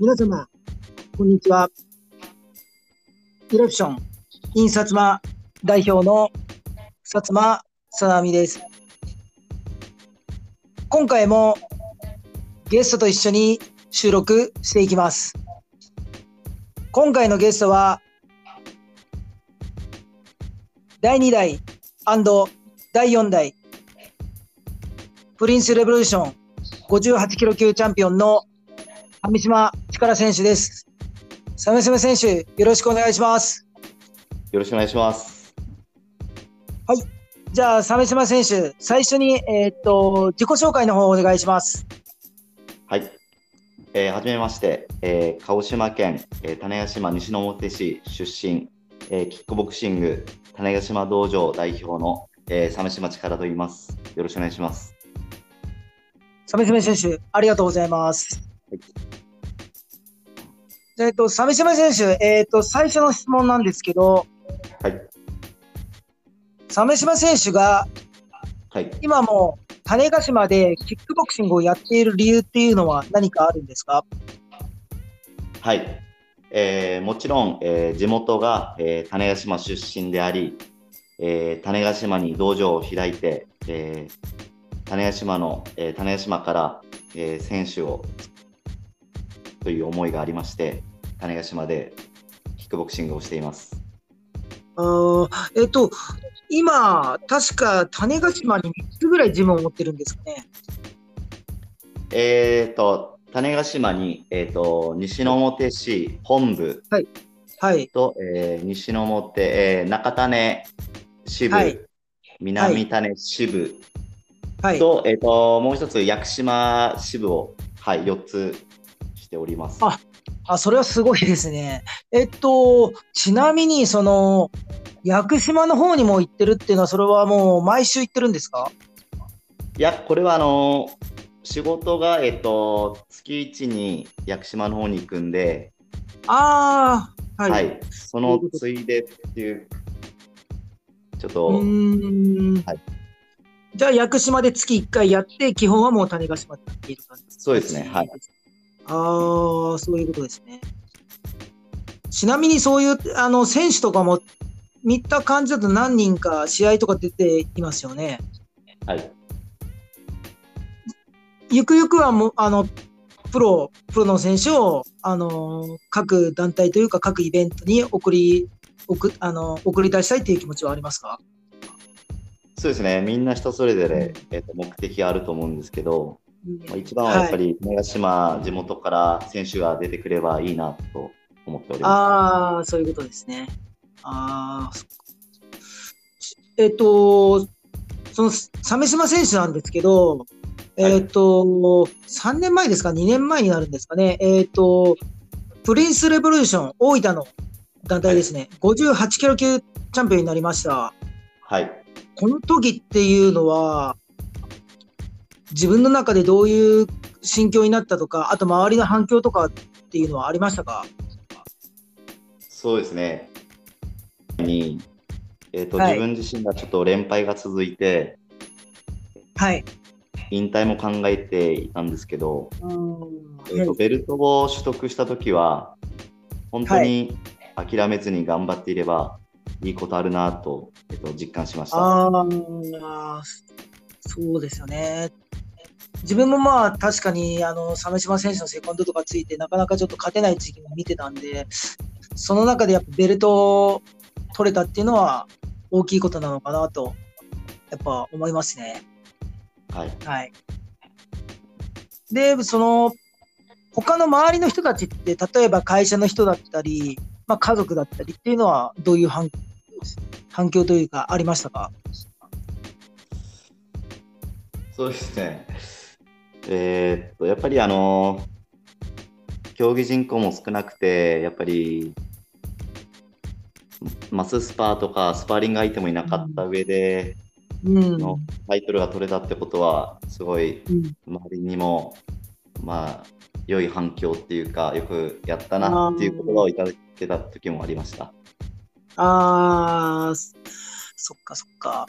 皆様、こんにちは。イレプション、イン薩摩代表の薩摩さなみです。今回もゲストと一緒に収録していきます。今回のゲストは、第2代第4代プリンスレボリューション58キロ級チャンピオンの上島力選手です。鮫島選手、よろしくお願いします。よろしくお願いします。じゃあ、鮫島選手、最初に、えーっと、自己紹介の方をお願いします。はい。えーはじめまして、えー鹿児島県、えー種子島西之表市出身、えーキックボクシング種子島道場代表の、えー、鮫島力と言います。よろしくお願いします。鮫島選手、ありがとうございます。はいえーっと、鮫島選手、えーっと、最初の質問なんですけど、はい。鮫島選手がはい。今も種子島でキックボクシングをやっている理由っていうのは何かあるんですか？はい。えーもちろん、えー地元が、えー種子島出身であり、えー種子島に道場を開いて、えー種子島の、えー種子島から、えー選手をという思いがありまして、種子島でキックボクシングをしています。あーえっと、今、確か種子島に3つぐらいジムを持ってるんですかね？えー、と種子島に、えー、と西之表市本部はい。と、えー西之表、えー中種支部、はい南種支部、はい。と、えっ、と、もう一つ、屋久島支部を、はい、4つしております。ああ、それはすごいですね。えっと、ちなみに、その、屋久島の方にも行ってるっていうのは、それはもう毎週行ってるんですか？いや、これは、あの仕事が、えっ、と、月1に屋久島の方に行くんで、ああ、は。はいい、そのついでっていう、ちょっと。はいじゃあ、屋久島で月1回やって、基本はもう種子島でやっている感じそうですね、はい。。ああ、そういうことですね。ちなみにそういうあの選手とかも見た感じだと何人か試合とか出ていますよね。はい。ゆくゆくはもうあのプロプロの選手をあの各団体というか各イベントに送り送あの送り出したいという気持ちはありますか？そうですね、みんな人それぞれ、えっと目的があると思うんですけど、まあ、一番はやっぱり種子島、地元から選手が出てくればいいなと思っておりまああ、そういうことですね。ああ。えっと、その、鮫島選手なんですけど、えっと、3年前ですか、2年前になるんですかね、えっと、プリンスレボリューション大分の団体ですね、58キロ級チャンピオンになりました。す。はい。この時っていうのは、自分の中でどういう心境になったとか、あと周りの反響とかっていうのはありましたか？そうですね。に、えっ、と、はい自分自身がちょっと連敗が続いて、はい。引退も考えていたんですけど、えーとはいベルトを取得したときは、本当に諦めずに頑張っていればいいことあるなと、えっと実感しました。ああ、そうですよね。自分もまあ確かにあの鮫島選手のセコンドとかついてなかなかちょっと勝てない時期も見てたんで、その中でやっぱベルトを取れたっていうのは大きいことなのかなと、やっぱ思いますね。はい。はい。で、その、他の周りの人たちって、例えば会社の人だったり、まあ、家族だったりっていうのは、どういう反反響というか、ありましたか？そうですね。えーっと、やっぱりあの、競技人口も少なくて、やっぱり、マススパーとかスパーリング相手もいなかった上で、うん。のタイトルが取れたってことは、すごいうん周りにも、まあ、良い反響っていうか、よくやったなっていう言葉をいただけた時もありました。あー、そそっかそっか。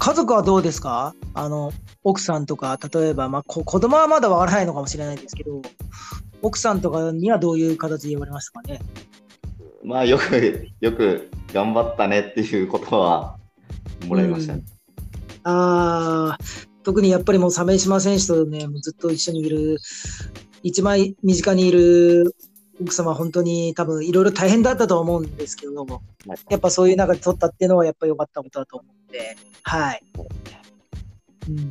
家族はどうですか？あの、奥さんとか、例えば、まあ、こ子供はまだわからないのかもしれないですけど、奥さんとかにはどういう形で言われましたかね？まあ、よく、よく頑張ったねっていうことはもらいましたね。ああ、特にやっぱりもう鮫島選手とね、もうずっと一緒にいる、一番身近にいる奥様、本当に多分いろいろ大変だったと思うんですけども、やっぱそういう中で取ったっていうのはやっぱ良かったことだと思うんで、はい。うん、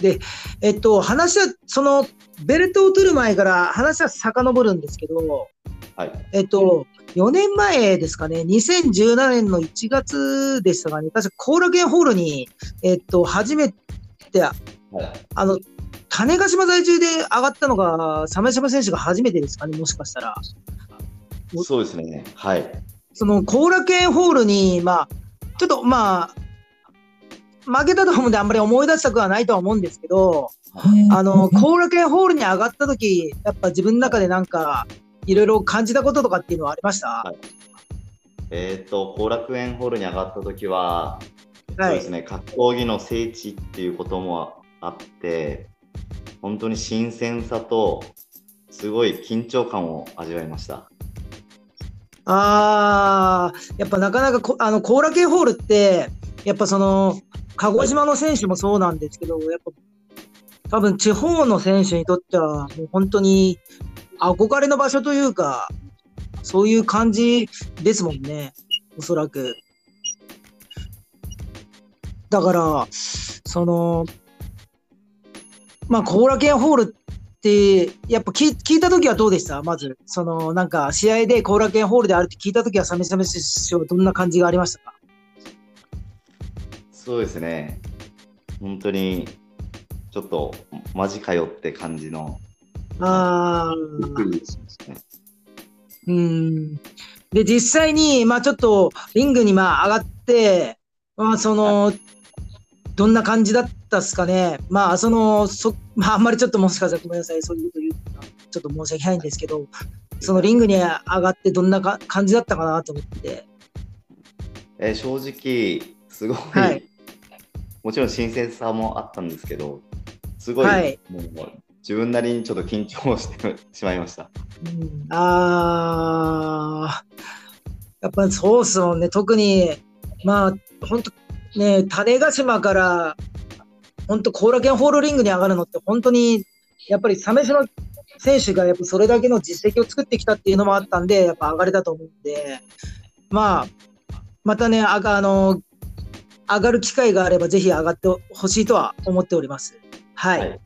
で、えっと、話は、その、ベルトを取る前から話は遡るんですけど、はい。えっと、4年前ですかね、2017年の1月でしたかね、確か後楽園ホールに、えっと、初めて、はい、あの、種子島在住で上がったのが、鮫島選手が初めてですかね、もしかしたら。そうですね。はい。その後楽園ホールに、まあ、ちょっとまあ、負けたと思うんで、あんまり思い出したくはないとは思うんですけど、あの、後楽園ホールに上がった時、やっぱ自分の中でなんか、いろいろ感じたこととかっていうのはありました、はい、えっ、ー、と、後楽園ホールに上がった時は、そうですね、格闘技の聖地っていうこともあって、本当に新鮮さと、すごい緊張感を味わいました。あー、やっぱなかなかこあの後楽園ホールって、やっぱその、鹿児島の選手もそうなんですけど、やっぱ多分地方の選手にとっては、もう本当に憧れの場所というか、そういう感じですもんね、おそらく。だから、その、まあ、後楽園ホールって、やっぱ聞聞いたときはどうでした？まず、その、なんか、試合で後楽園ホールであるって聞いたときは、サメサメ選手はどんな感じがありましたか？そうですね。本当に、ちょっと、マジかよって感じの。あびっくりしましたね。うん。で、実際に、まあちょっと、リングにまあ上がって、まあその、どんな感じだったっすかね。まあその、そまああんまりちょっともしかしたらごめんなさい、そういうこと言うのはちょっと申し訳ないんですけど、そのリングに上がってどんなか感じだったかなと思って。えー正直、すごい、はいもちろん新鮮さもあったんですけど、すごい、はいもう自分なりにちょっと緊張してしまいました。うん、あー、やっぱりそうっすもんね。特に、まあ、本当ね、種子島から、本当後楽園ホールリングに上がるのって、本当に、やっぱり鮫島選手がやっぱそれだけの実績を作ってきたっていうのもあったんで、やっぱ上がれたと思うんで、まあ、またね、あがあの、上がる機会があれば、ぜひ上がってほしいとは思っております。はい。はい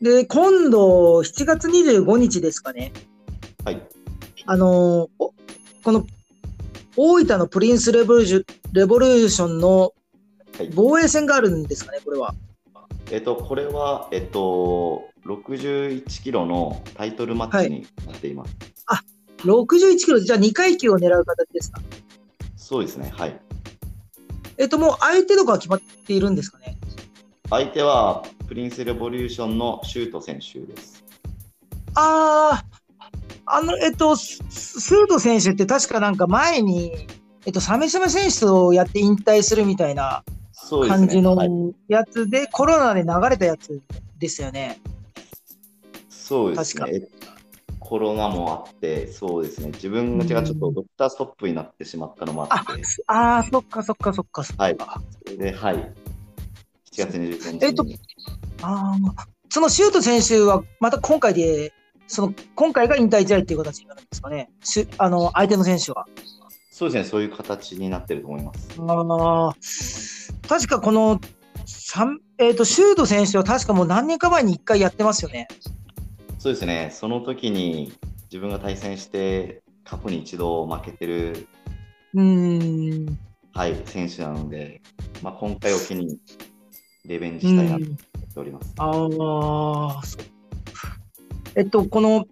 で、今度、7月25日ですかね。はい。あのこの大分のプリンスレボリューションレボリューションのはい防衛戦があるんですかね、これは。えっと、これは、えっと、61キロのタイトルマッチになっています。61キロ、じゃあ2階級を狙う形ですか？そうですね。はい。えっと、もう相手とかは決まっているんですかね？相手は、プリンスレボリューションのシュート選手です。あー、あの、えっと、ススート選手って確かなんか前に、えっと、サメサメ選手とやって引退するみたいな。感じのはいやつで、コロナで流れたやつですよね。そうです確ね。コロナもあって、そうですね。自分がちょっとドクターストップになってしまったのもああって、、あーそっかそっかそっかそっか。はいで、はい。7月25日に。えっとあーそのシュート選手はまた今回で、その今回が引退試合っていう形になるんですかね、しゅあの相手の選手は。そうですね。そういう形になってると思います。あー確かこのえー、とシュート選手は確かもう何年か前に1回やってますよね。そうですね。その時に自分が対戦して、過去に一度負けてる、うーん。はい、選手なので、まあ、今回を機にリベンジしたいなと思っております。ああ、そうえっと、この、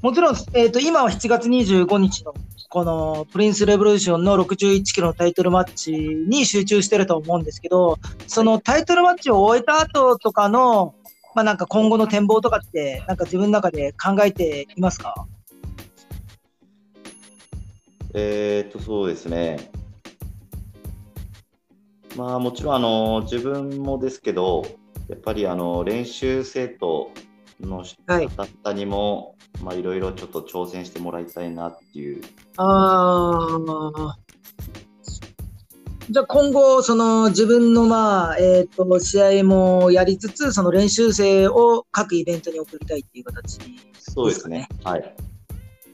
もちろん、えっと、今は7月25日の、このプリンスレボリューションの61キロのタイトルマッチに集中してると思うんですけど、そのタイトルマッチを終えた後とかの、まあなんか今後の展望とかって、なんか自分の中で考えていますか？えーっと、そうですね。まあ、もちろんあの自分もですけど、やっぱりあの練習生徒の方にも、はいまあ、いろいろちょっと挑戦してもらいたいなっていう。ああ。じゃあ今後、その自分のまあ、えっ、ー、と、試合もやりつつ、その練習生を各イベントに送りたいっていう形ですかね。そうですね。はい。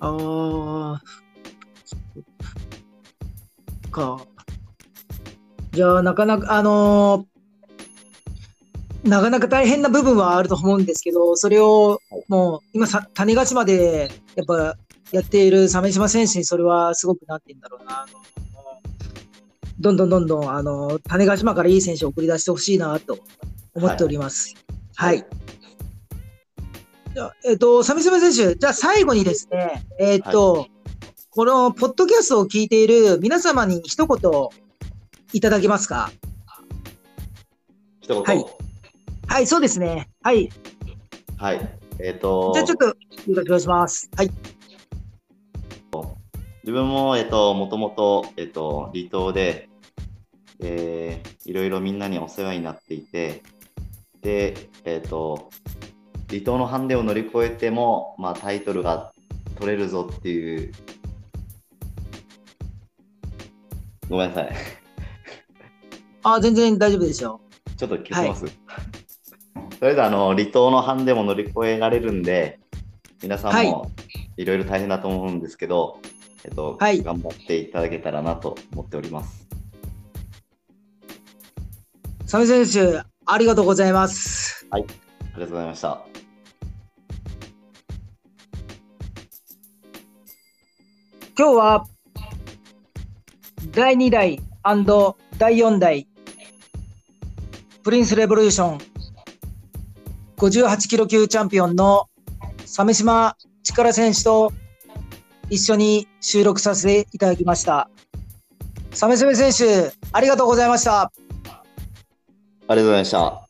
ああ。か。じゃあ、なかなか、あのー、なかなか大変な部分はあると思うんですけど、それをもう今さ、種子島でやっぱやっている鮫島選手にそれはすごくなってんだろうな。どんどんどんどん、あの、種子島からいい選手を送り出してほしいなと思っております。はい。はい、じゃえっ、ー、と、鮫島選手、じゃあ最後にですね、えっ、ー、と、はい、このポッドキャストを聞いている皆様に一言いただけますか？一言はい。はい、そうですね。はい。はい。えっ、ー、と。じゃあちょっと、お願いします。はい。自分も、えっ、ー、と、もともと、えっ、ー、と、離島で、えー、いろいろみんなにお世話になっていて、で、えっ、と、離島のハンデを乗り越えても、まあ、タイトルが取れるぞっていう、ごめんなさい。あ、全然大丈夫ですよ。ちょっと消せます、はい、とりあえずあの離島の班でも乗り越えられるんで、皆さんもいろいろ大変だと思うんですけど、えっと、はい、頑張っていただけたらなと思っております。サメ選手、ありがとうございます。はい、ありがとうございました。今日は第2代第4代プリンスレボリューション58キロ級チャンピオンの鮫島力選手と一緒に収録させていただきました。鮫島選手、ありがとうございました。ありがとうございました。